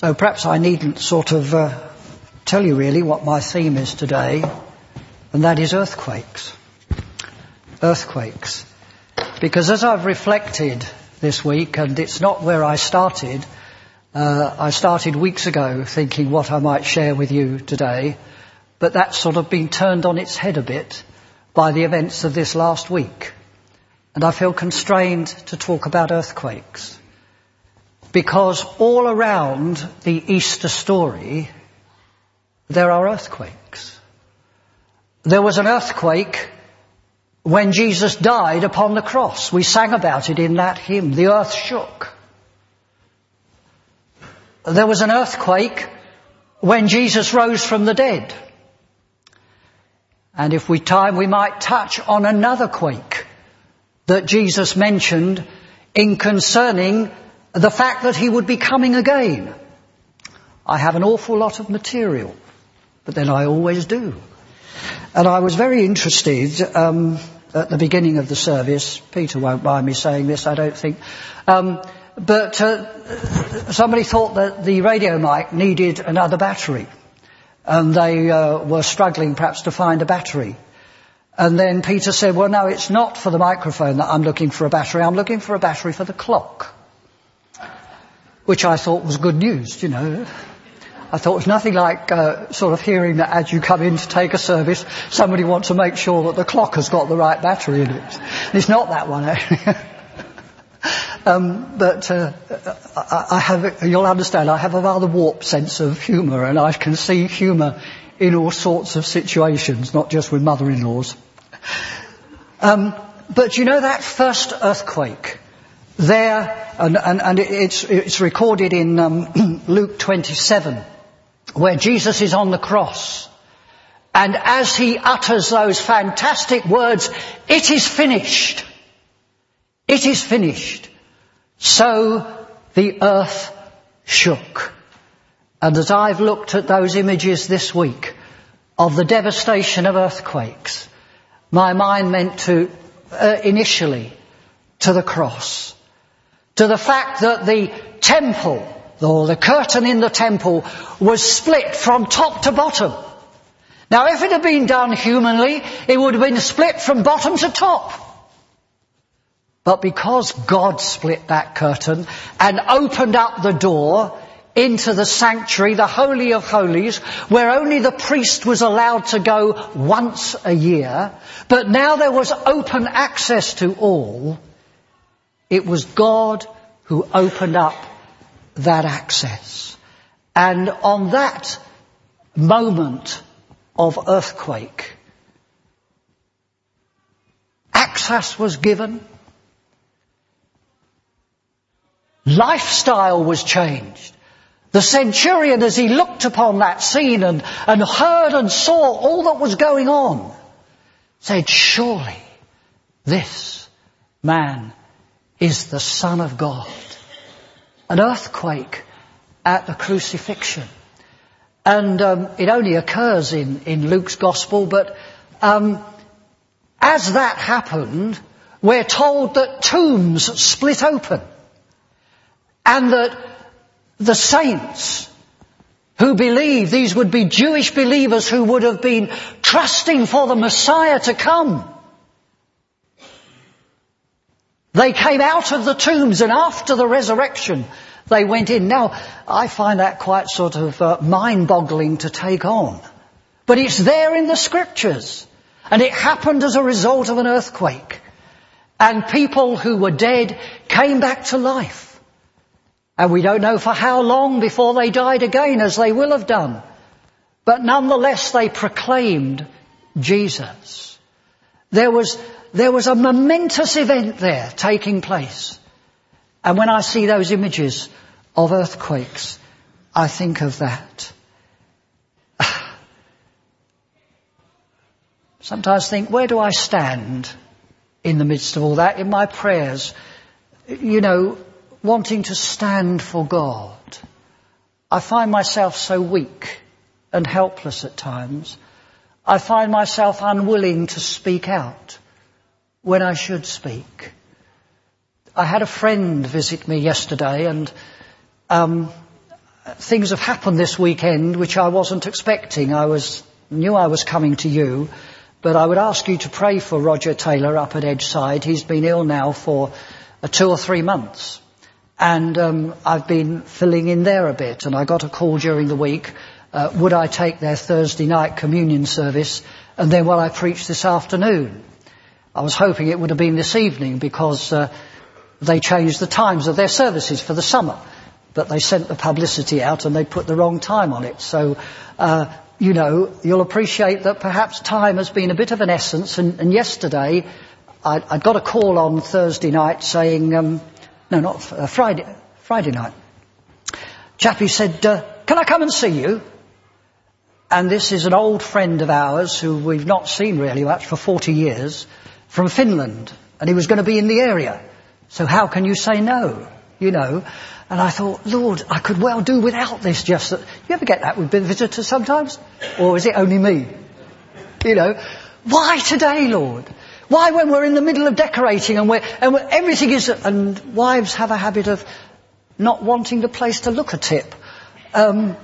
So perhaps I needn't sort of uh, tell you really what my theme is today, and that is earthquakes. Earthquakes. Because as I've reflected this week, and it's not where I started, uh, I started weeks ago thinking what I might share with you today, but that's sort of been turned on its head a bit by the events of this last week. And I feel constrained to talk about earthquakes. Because all around the Easter story, there are earthquakes. There was an earthquake when Jesus died upon the cross. We sang about it in that hymn. The earth shook. There was an earthquake when Jesus rose from the dead. And if we time, we might touch on another quake that Jesus mentioned in concerning the fact that he would be coming again. I have an awful lot of material, but then I always do. And I was very interested um, at the beginning of the service. Peter won't mind me saying this, I don't think. Um, but uh, somebody thought that the radio mic needed another battery, and they uh, were struggling perhaps to find a battery. And then Peter said, "Well, no, it's not for the microphone that I'm looking for a battery. I'm looking for a battery for the clock." Which I thought was good news, you know. I thought it was nothing like uh, sort of hearing that as you come in to take a service, somebody wants to make sure that the clock has got the right battery in it. And it's not that one, actually. um, but uh, I, I have, you'll understand, I have a rather warped sense of humour, and I can see humour in all sorts of situations, not just with mother-in-laws. Um, but you know that first earthquake there, and, and, and it's, it's, recorded in um, Luke 27, where Jesus is on the cross. And as he utters those fantastic words, it is finished. It is finished. So the earth shook. And as I've looked at those images this week of the devastation of earthquakes, my mind went to, uh, initially, to the cross to the fact that the temple, or the curtain in the temple, was split from top to bottom. Now if it had been done humanly, it would have been split from bottom to top. But because God split that curtain and opened up the door into the sanctuary, the Holy of Holies, where only the priest was allowed to go once a year, but now there was open access to all, it was God who opened up that access. And on that moment of earthquake, access was given, lifestyle was changed. The centurion, as he looked upon that scene and, and heard and saw all that was going on, said, surely this man is the Son of God. An earthquake at the crucifixion. And um, it only occurs in, in Luke's Gospel, but um, as that happened, we're told that tombs split open. And that the saints who believed, these would be Jewish believers who would have been trusting for the Messiah to come, they came out of the tombs and after the resurrection, they went in. Now, I find that quite sort of uh, mind-boggling to take on. But it's there in the scriptures. And it happened as a result of an earthquake. And people who were dead came back to life. And we don't know for how long before they died again, as they will have done. But nonetheless, they proclaimed Jesus. There was there was a momentous event there taking place. And when I see those images of earthquakes, I think of that. Sometimes think, where do I stand in the midst of all that? In my prayers, you know, wanting to stand for God. I find myself so weak and helpless at times. I find myself unwilling to speak out when I should speak. I had a friend visit me yesterday and um, things have happened this weekend which I wasn't expecting. I was, knew I was coming to you, but I would ask you to pray for Roger Taylor up at Edgeside. He's been ill now for uh, two or three months. And um, I've been filling in there a bit, and I got a call during the week. Uh, would I take their Thursday night communion service, and then will I preach this afternoon? I was hoping it would have been this evening because uh, they changed the times of their services for the summer but they sent the publicity out and they put the wrong time on it. So, uh, you know, you'll appreciate that perhaps time has been a bit of an essence. And, and yesterday, I, I got a call on Thursday night saying, um, no, not uh, Friday, Friday night. Chappie said, uh, "Can I come and see you?" And this is an old friend of ours who we've not seen really much for 40 years from Finland, and he was going to be in the area. So how can you say no? You know. And I thought, Lord, I could well do without this just that. You ever get that with visitors sometimes? Or is it only me? You know, why today, Lord? Why when we're in the middle of decorating and we're, and we're, everything is, and wives have a habit of not wanting the place to look a tip. Um,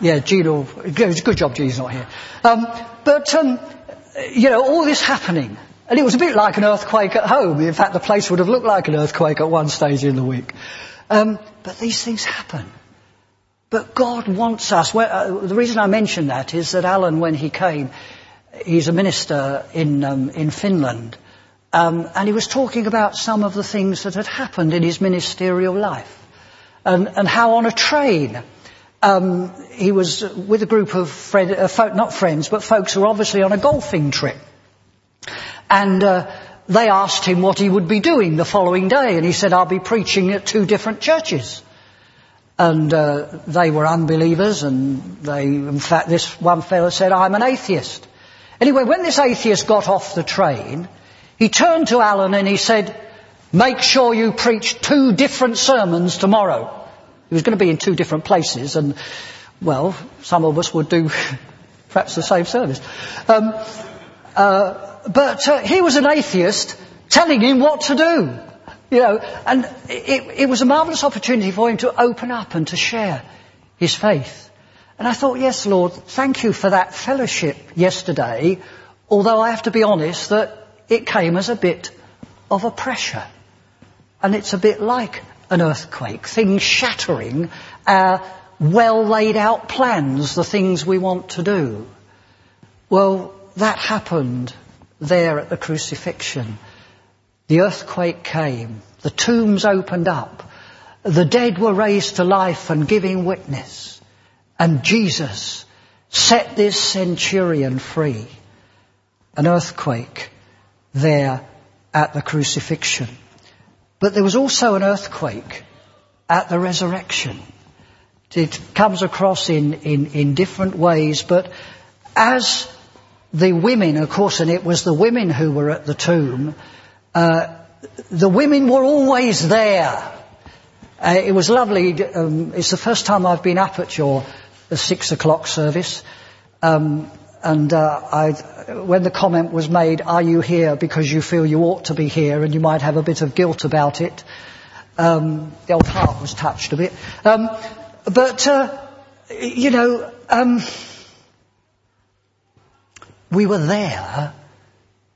yeah, Gino, good job Gene's not here. Um, but, um, you know, all this happening. And it was a bit like an earthquake at home. In fact, the place would have looked like an earthquake at one stage in the week. Um, but these things happen. But God wants us. Well, uh, the reason I mention that is that Alan, when he came, he's a minister in um, in Finland, um, and he was talking about some of the things that had happened in his ministerial life, and, and how on a train. Um, he was with a group of friend, uh, folk, not friends, but folks who were obviously on a golfing trip. And uh, they asked him what he would be doing the following day, and he said, I'll be preaching at two different churches. And uh, they were unbelievers, and they, in fact, this one fellow said, I'm an atheist. Anyway, when this atheist got off the train, he turned to Alan and he said, make sure you preach two different sermons tomorrow. He was going to be in two different places, and, well, some of us would do perhaps the same service. Um, uh, but uh, he was an atheist telling him what to do. You know, and it, it was a marvellous opportunity for him to open up and to share his faith. And I thought, yes, Lord, thank you for that fellowship yesterday, although I have to be honest that it came as a bit of a pressure. And it's a bit like an earthquake, things shattering our well laid out plans, the things we want to do. Well, that happened there at the crucifixion. The earthquake came, the tombs opened up, the dead were raised to life and giving witness, and Jesus set this centurion free. An earthquake there at the crucifixion. But there was also an earthquake at the resurrection. It comes across in, in, in different ways, but as the women, of course, and it was the women who were at the tomb, uh, the women were always there. Uh, it was lovely. Um, it's the first time I've been up at your six o'clock service. Um, and uh, I, when the comment was made, "Are you here because you feel you ought to be here, and you might have a bit of guilt about it?" Um, the old heart was touched a bit. Um, but uh, you know, um, we were there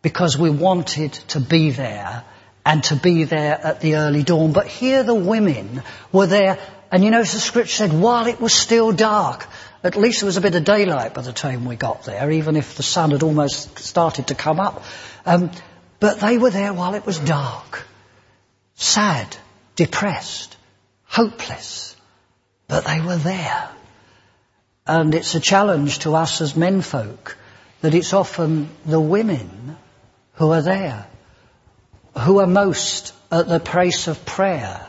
because we wanted to be there and to be there at the early dawn. But here the women were there, and you notice the scripture said, while it was still dark, at least there was a bit of daylight by the time we got there, even if the sun had almost started to come up. Um, but they were there while it was dark, sad, depressed, hopeless. But they were there. And it's a challenge to us as menfolk that it's often the women who are there, who are most at the place of prayer,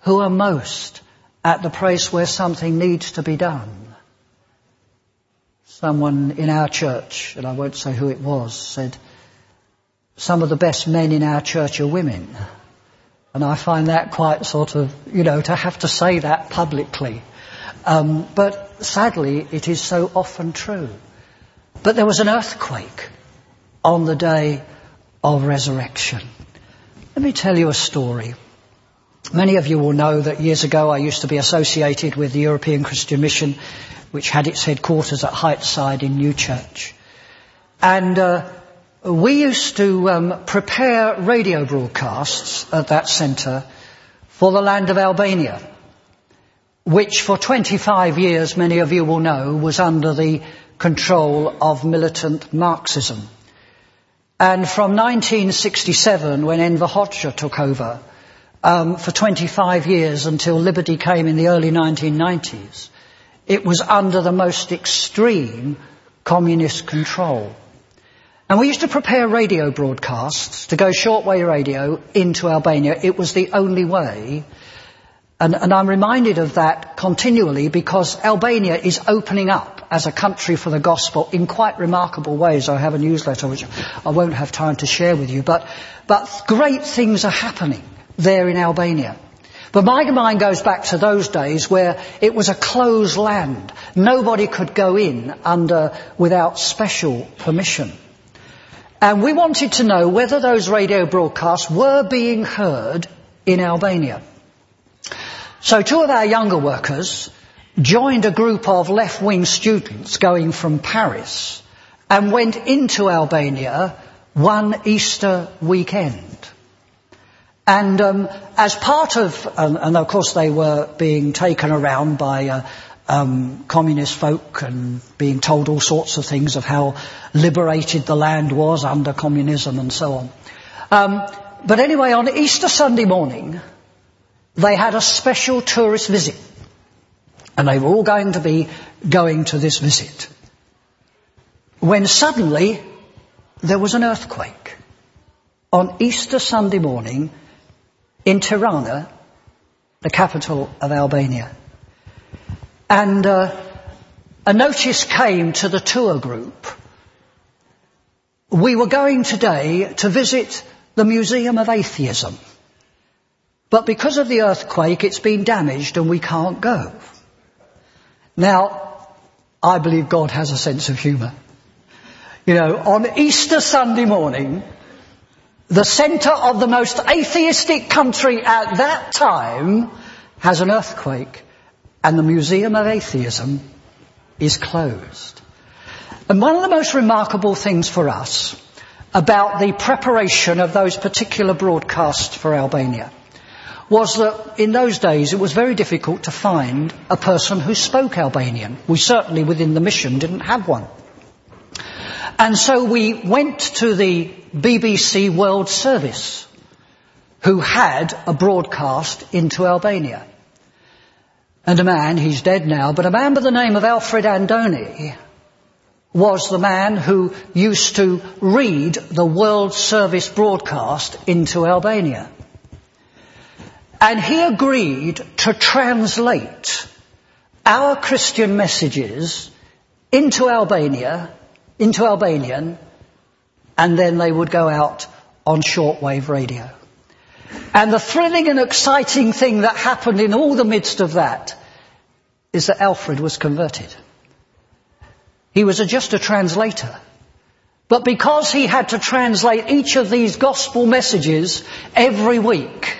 who are most at the place where something needs to be done. Someone in our church, and I won't say who it was, said, some of the best men in our church are women. And I find that quite sort of, you know, to have to say that publicly. Um, but sadly, it is so often true. But there was an earthquake on the day of resurrection. Let me tell you a story. Many of you will know that years ago I used to be associated with the European Christian Mission, which had its headquarters at Heightside in Newchurch. And uh, we used to um, prepare radio broadcasts at that centre for the land of Albania, which for 25 years, many of you will know, was under the control of militant Marxism. And from 1967, when Enver Hoxha took over, um, for 25 years until liberty came in the early 1990s, it was under the most extreme communist control. And we used to prepare radio broadcasts to go shortwave radio into Albania. It was the only way. And, and, I'm reminded of that continually because Albania is opening up as a country for the gospel in quite remarkable ways. I have a newsletter which I won't have time to share with you, but, but great things are happening there in Albania. But my mind goes back to those days where it was a closed land. Nobody could go in under, without special permission. And we wanted to know whether those radio broadcasts were being heard in Albania. So two of our younger workers joined a group of left-wing students going from Paris and went into Albania one Easter weekend. And um, as part of, um, and of course they were being taken around by uh, um, communist folk and being told all sorts of things of how liberated the land was under communism and so on. Um, but anyway, on Easter Sunday morning, they had a special tourist visit. And they were all going to be going to this visit. When suddenly there was an earthquake. On Easter Sunday morning, in Tirana, the capital of Albania. And uh, a notice came to the tour group. We were going today to visit the Museum of Atheism. But because of the earthquake, it's been damaged and we can't go. Now, I believe God has a sense of humour. You know, on Easter Sunday morning, the centre of the most atheistic country at that time has an earthquake and the Museum of Atheism is closed. And one of the most remarkable things for us about the preparation of those particular broadcasts for Albania was that in those days it was very difficult to find a person who spoke Albanian. We certainly within the mission didn't have one. And so we went to the BBC World Service, who had a broadcast into Albania. And a man, he's dead now, but a man by the name of Alfred Andoni was the man who used to read the World Service broadcast into Albania. And he agreed to translate our Christian messages into Albania into Albanian, and then they would go out on shortwave radio. And the thrilling and exciting thing that happened in all the midst of that is that Alfred was converted. He was a, just a translator. But because he had to translate each of these gospel messages every week,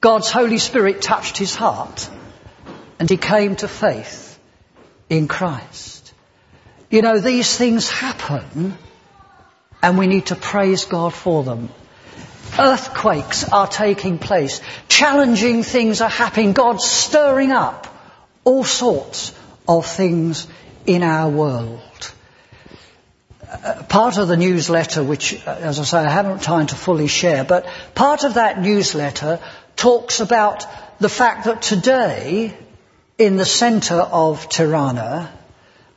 God's Holy Spirit touched his heart and he came to faith in Christ. You know, these things happen and we need to praise God for them. Earthquakes are taking place. Challenging things are happening. God's stirring up all sorts of things in our world. Uh, part of the newsletter, which, uh, as I say, I haven't time to fully share, but part of that newsletter talks about the fact that today, in the centre of Tirana,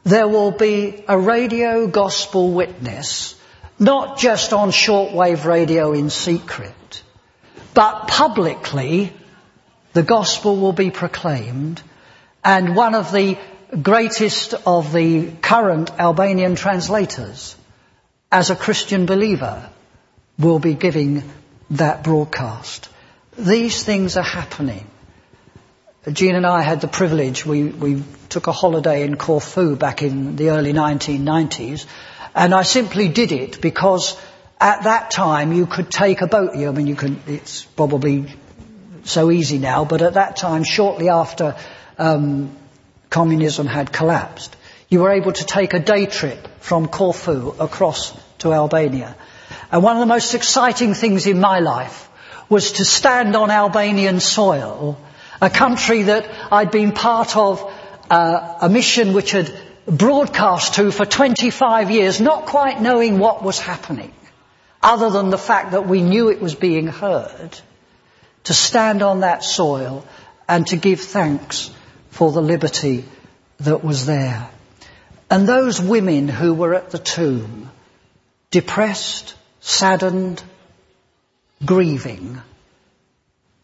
there will be a radio gospel witness, not just on shortwave radio in secret, but publicly the gospel will be proclaimed and one of the greatest of the current Albanian translators as a Christian believer will be giving that broadcast. These things are happening. Jean and I had the privilege, we, we took a holiday in Corfu back in the early 1990s, and I simply did it because at that time you could take a boat, I mean you can, it's probably so easy now, but at that time, shortly after um, communism had collapsed, you were able to take a day trip from Corfu across to Albania. And one of the most exciting things in my life was to stand on Albanian soil, a country that I'd been part of uh, a mission which had broadcast to for 25 years, not quite knowing what was happening, other than the fact that we knew it was being heard, to stand on that soil and to give thanks for the liberty that was there. And those women who were at the tomb, depressed, saddened, grieving,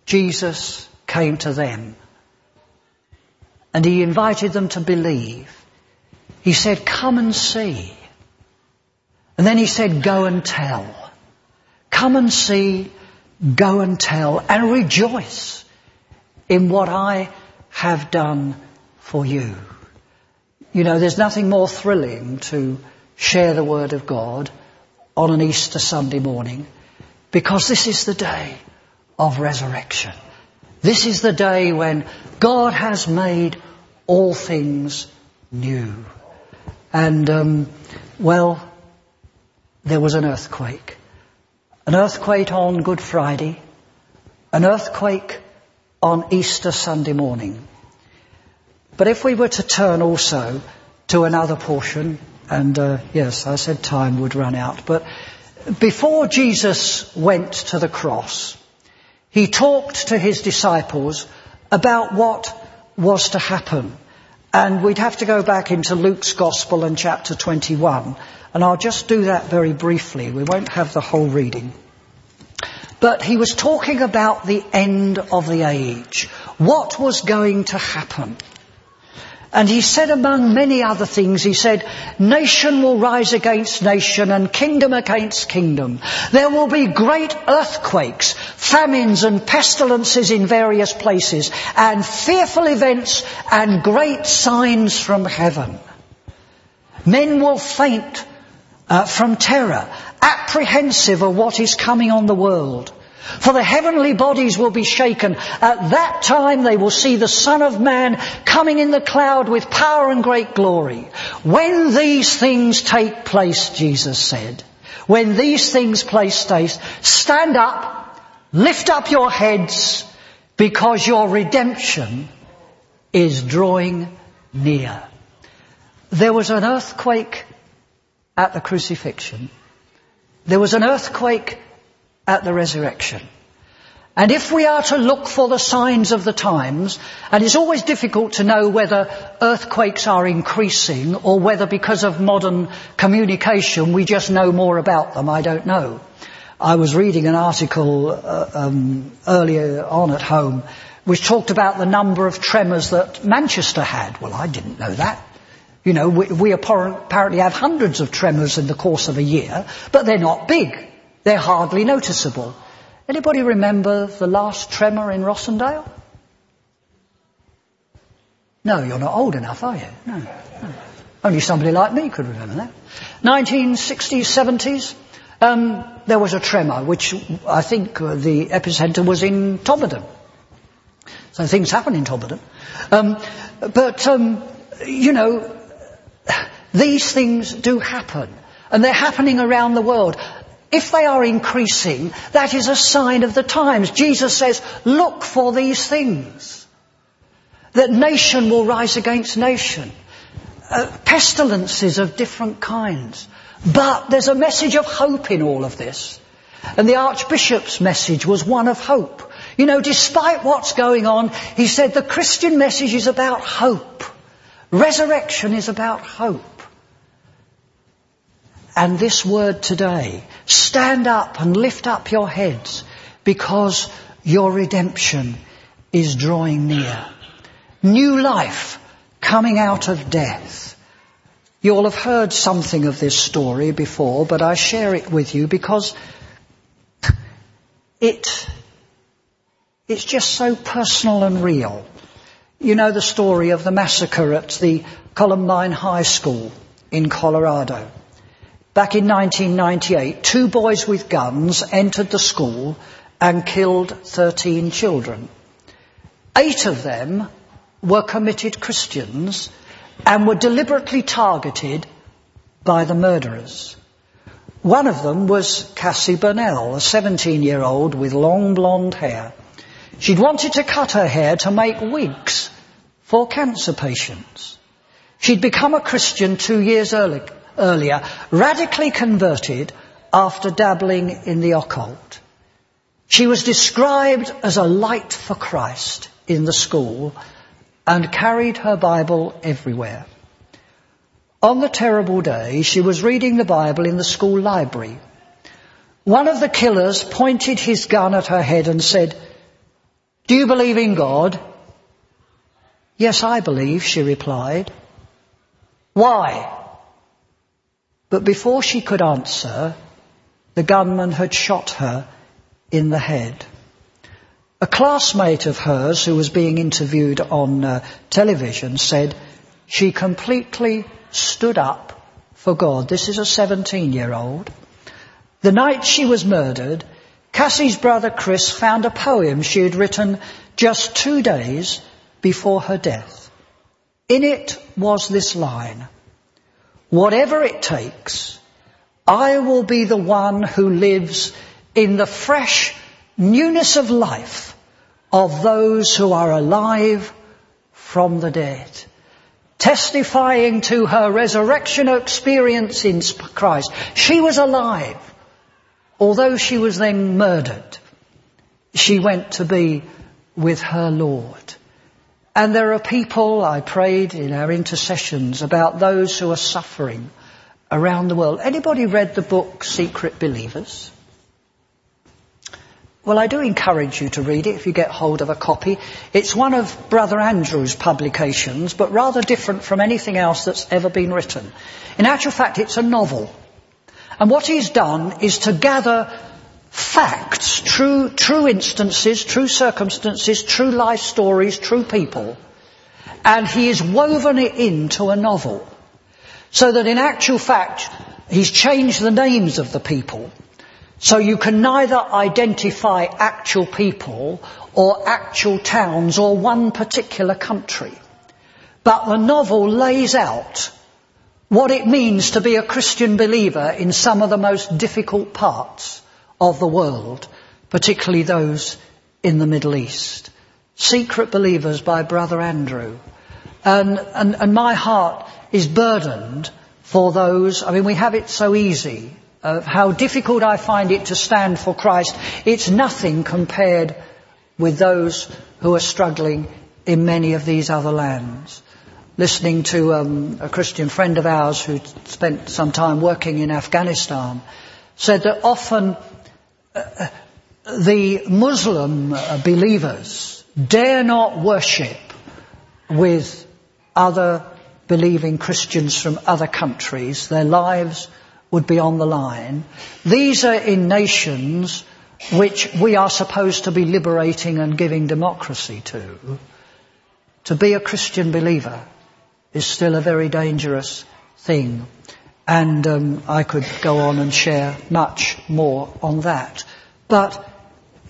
Jesus came to them and he invited them to believe. He said, come and see. And then he said, go and tell. Come and see, go and tell, and rejoice in what I have done for you. You know, there's nothing more thrilling to share the Word of God on an Easter Sunday morning because this is the day of resurrection. This is the day when God has made all things new. And, um, well, there was an earthquake. An earthquake on Good Friday. An earthquake on Easter Sunday morning. But if we were to turn also to another portion, and uh, yes, I said time would run out, but before Jesus went to the cross, he talked to his disciples about what was to happen. And we'd have to go back into Luke's Gospel and chapter 21. And I'll just do that very briefly. We won't have the whole reading. But he was talking about the end of the age. What was going to happen? And he said among many other things, he said, nation will rise against nation and kingdom against kingdom. There will be great earthquakes, famines and pestilences in various places and fearful events and great signs from heaven. Men will faint uh, from terror, apprehensive of what is coming on the world. For the heavenly bodies will be shaken. At that time they will see the Son of Man coming in the cloud with power and great glory. When these things take place, Jesus said, when these things place place, stand up, lift up your heads, because your redemption is drawing near. There was an earthquake at the crucifixion. There was an earthquake at the resurrection. And if we are to look for the signs of the times, and it's always difficult to know whether earthquakes are increasing or whether because of modern communication we just know more about them, I don't know. I was reading an article uh, um, earlier on at home which talked about the number of tremors that Manchester had. Well, I didn't know that. You know, we, we apparently have hundreds of tremors in the course of a year, but they're not big. They're hardly noticeable. Anybody remember the last tremor in Rossendale? No, you're not old enough, are you? No, no. Only somebody like me could remember that. 1960s, 70s, um, there was a tremor, which I think uh, the epicenter was in Todmorden. So things happen in Todmorden. Um, but, um, you know, these things do happen. And they're happening around the world. If they are increasing, that is a sign of the times. Jesus says, look for these things. That nation will rise against nation. Uh, pestilences of different kinds. But there's a message of hope in all of this. And the Archbishop's message was one of hope. You know, despite what's going on, he said the Christian message is about hope. Resurrection is about hope. And this word today, stand up and lift up your heads because your redemption is drawing near. New life coming out of death. You all have heard something of this story before, but I share it with you because it, it's just so personal and real. You know the story of the massacre at the Columbine High School in Colorado. Back in 1998, two boys with guns entered the school and killed 13 children. Eight of them were committed Christians and were deliberately targeted by the murderers. One of them was Cassie Bernall, a 17 year old with long blonde hair. She'd wanted to cut her hair to make wigs for cancer patients. She'd become a Christian two years early, earlier, radically converted after dabbling in the occult. She was described as a light for Christ in the school and carried her Bible everywhere. On the terrible day, she was reading the Bible in the school library. One of the killers pointed his gun at her head and said, Do you believe in God? Yes, I believe, she replied. Why? But before she could answer, the gunman had shot her in the head. A classmate of hers who was being interviewed on uh, television said she completely stood up for God. This is a 17 year old. The night she was murdered, Cassie's brother Chris found a poem she had written just two days before her death. In it was this line, whatever it takes, I will be the one who lives in the fresh newness of life of those who are alive from the dead. Testifying to her resurrection experience in Christ. She was alive. Although she was then murdered, she went to be with her Lord. And there are people, I prayed in our intercessions about those who are suffering around the world. Anybody read the book Secret Believers? Well, I do encourage you to read it if you get hold of a copy. It's one of Brother Andrew's publications, but rather different from anything else that's ever been written. In actual fact, it's a novel. And what he's done is to gather facts, true, true instances, true circumstances, true life stories, true people, and he has woven it into a novel. So that in actual fact, he's changed the names of the people so you can neither identify actual people or actual towns or one particular country. But the novel lays out what it means to be a Christian believer in some of the most difficult parts of the world, particularly those in the Middle East. Secret Believers by Brother Andrew. And, and, and my heart is burdened for those, I mean, we have it so easy of how difficult I find it to stand for Christ, it's nothing compared with those who are struggling in many of these other lands. Listening to um, a Christian friend of ours who spent some time working in Afghanistan said that often uh, the Muslim uh, believers dare not worship with other believing Christians from other countries. Their lives would be on the line. These are in nations which we are supposed to be liberating and giving democracy to. To be a Christian believer is still a very dangerous thing. And um, I could go on and share much more on that. But,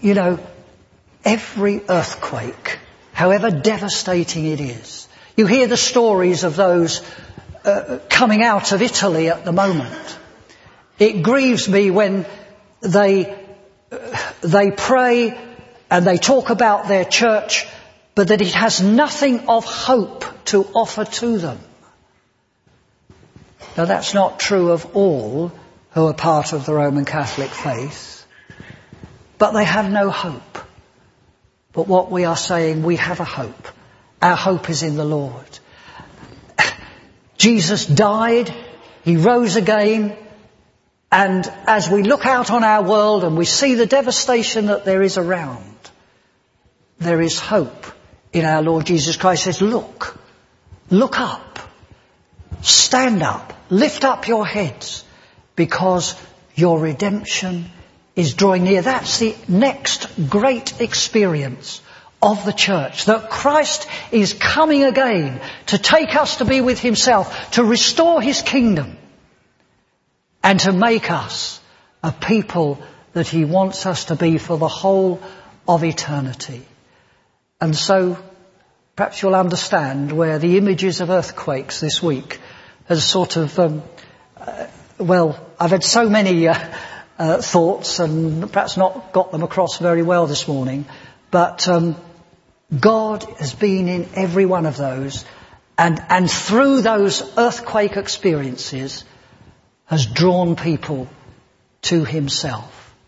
you know, every earthquake, however devastating it is, you hear the stories of those uh, coming out of Italy at the moment it grieves me when they, they pray and they talk about their church, but that it has nothing of hope to offer to them. Now that's not true of all who are part of the Roman Catholic faith, but they have no hope. But what we are saying, we have a hope. Our hope is in the Lord. Jesus died, He rose again, and as we look out on our world and we see the devastation that there is around, there is hope in our Lord Jesus Christ. He says, look, look up, stand up, lift up your heads because your redemption is drawing near. That's the next great experience of the church, that Christ is coming again to take us to be with himself, to restore his kingdom and to make us a people that He wants us to be for the whole of eternity. And so, perhaps you'll understand where the images of earthquakes this week has sort of, um, uh, well, I've had so many uh, uh, thoughts and perhaps not got them across very well this morning, but um, God has been in every one of those and, and through those earthquake experiences has drawn people to himself.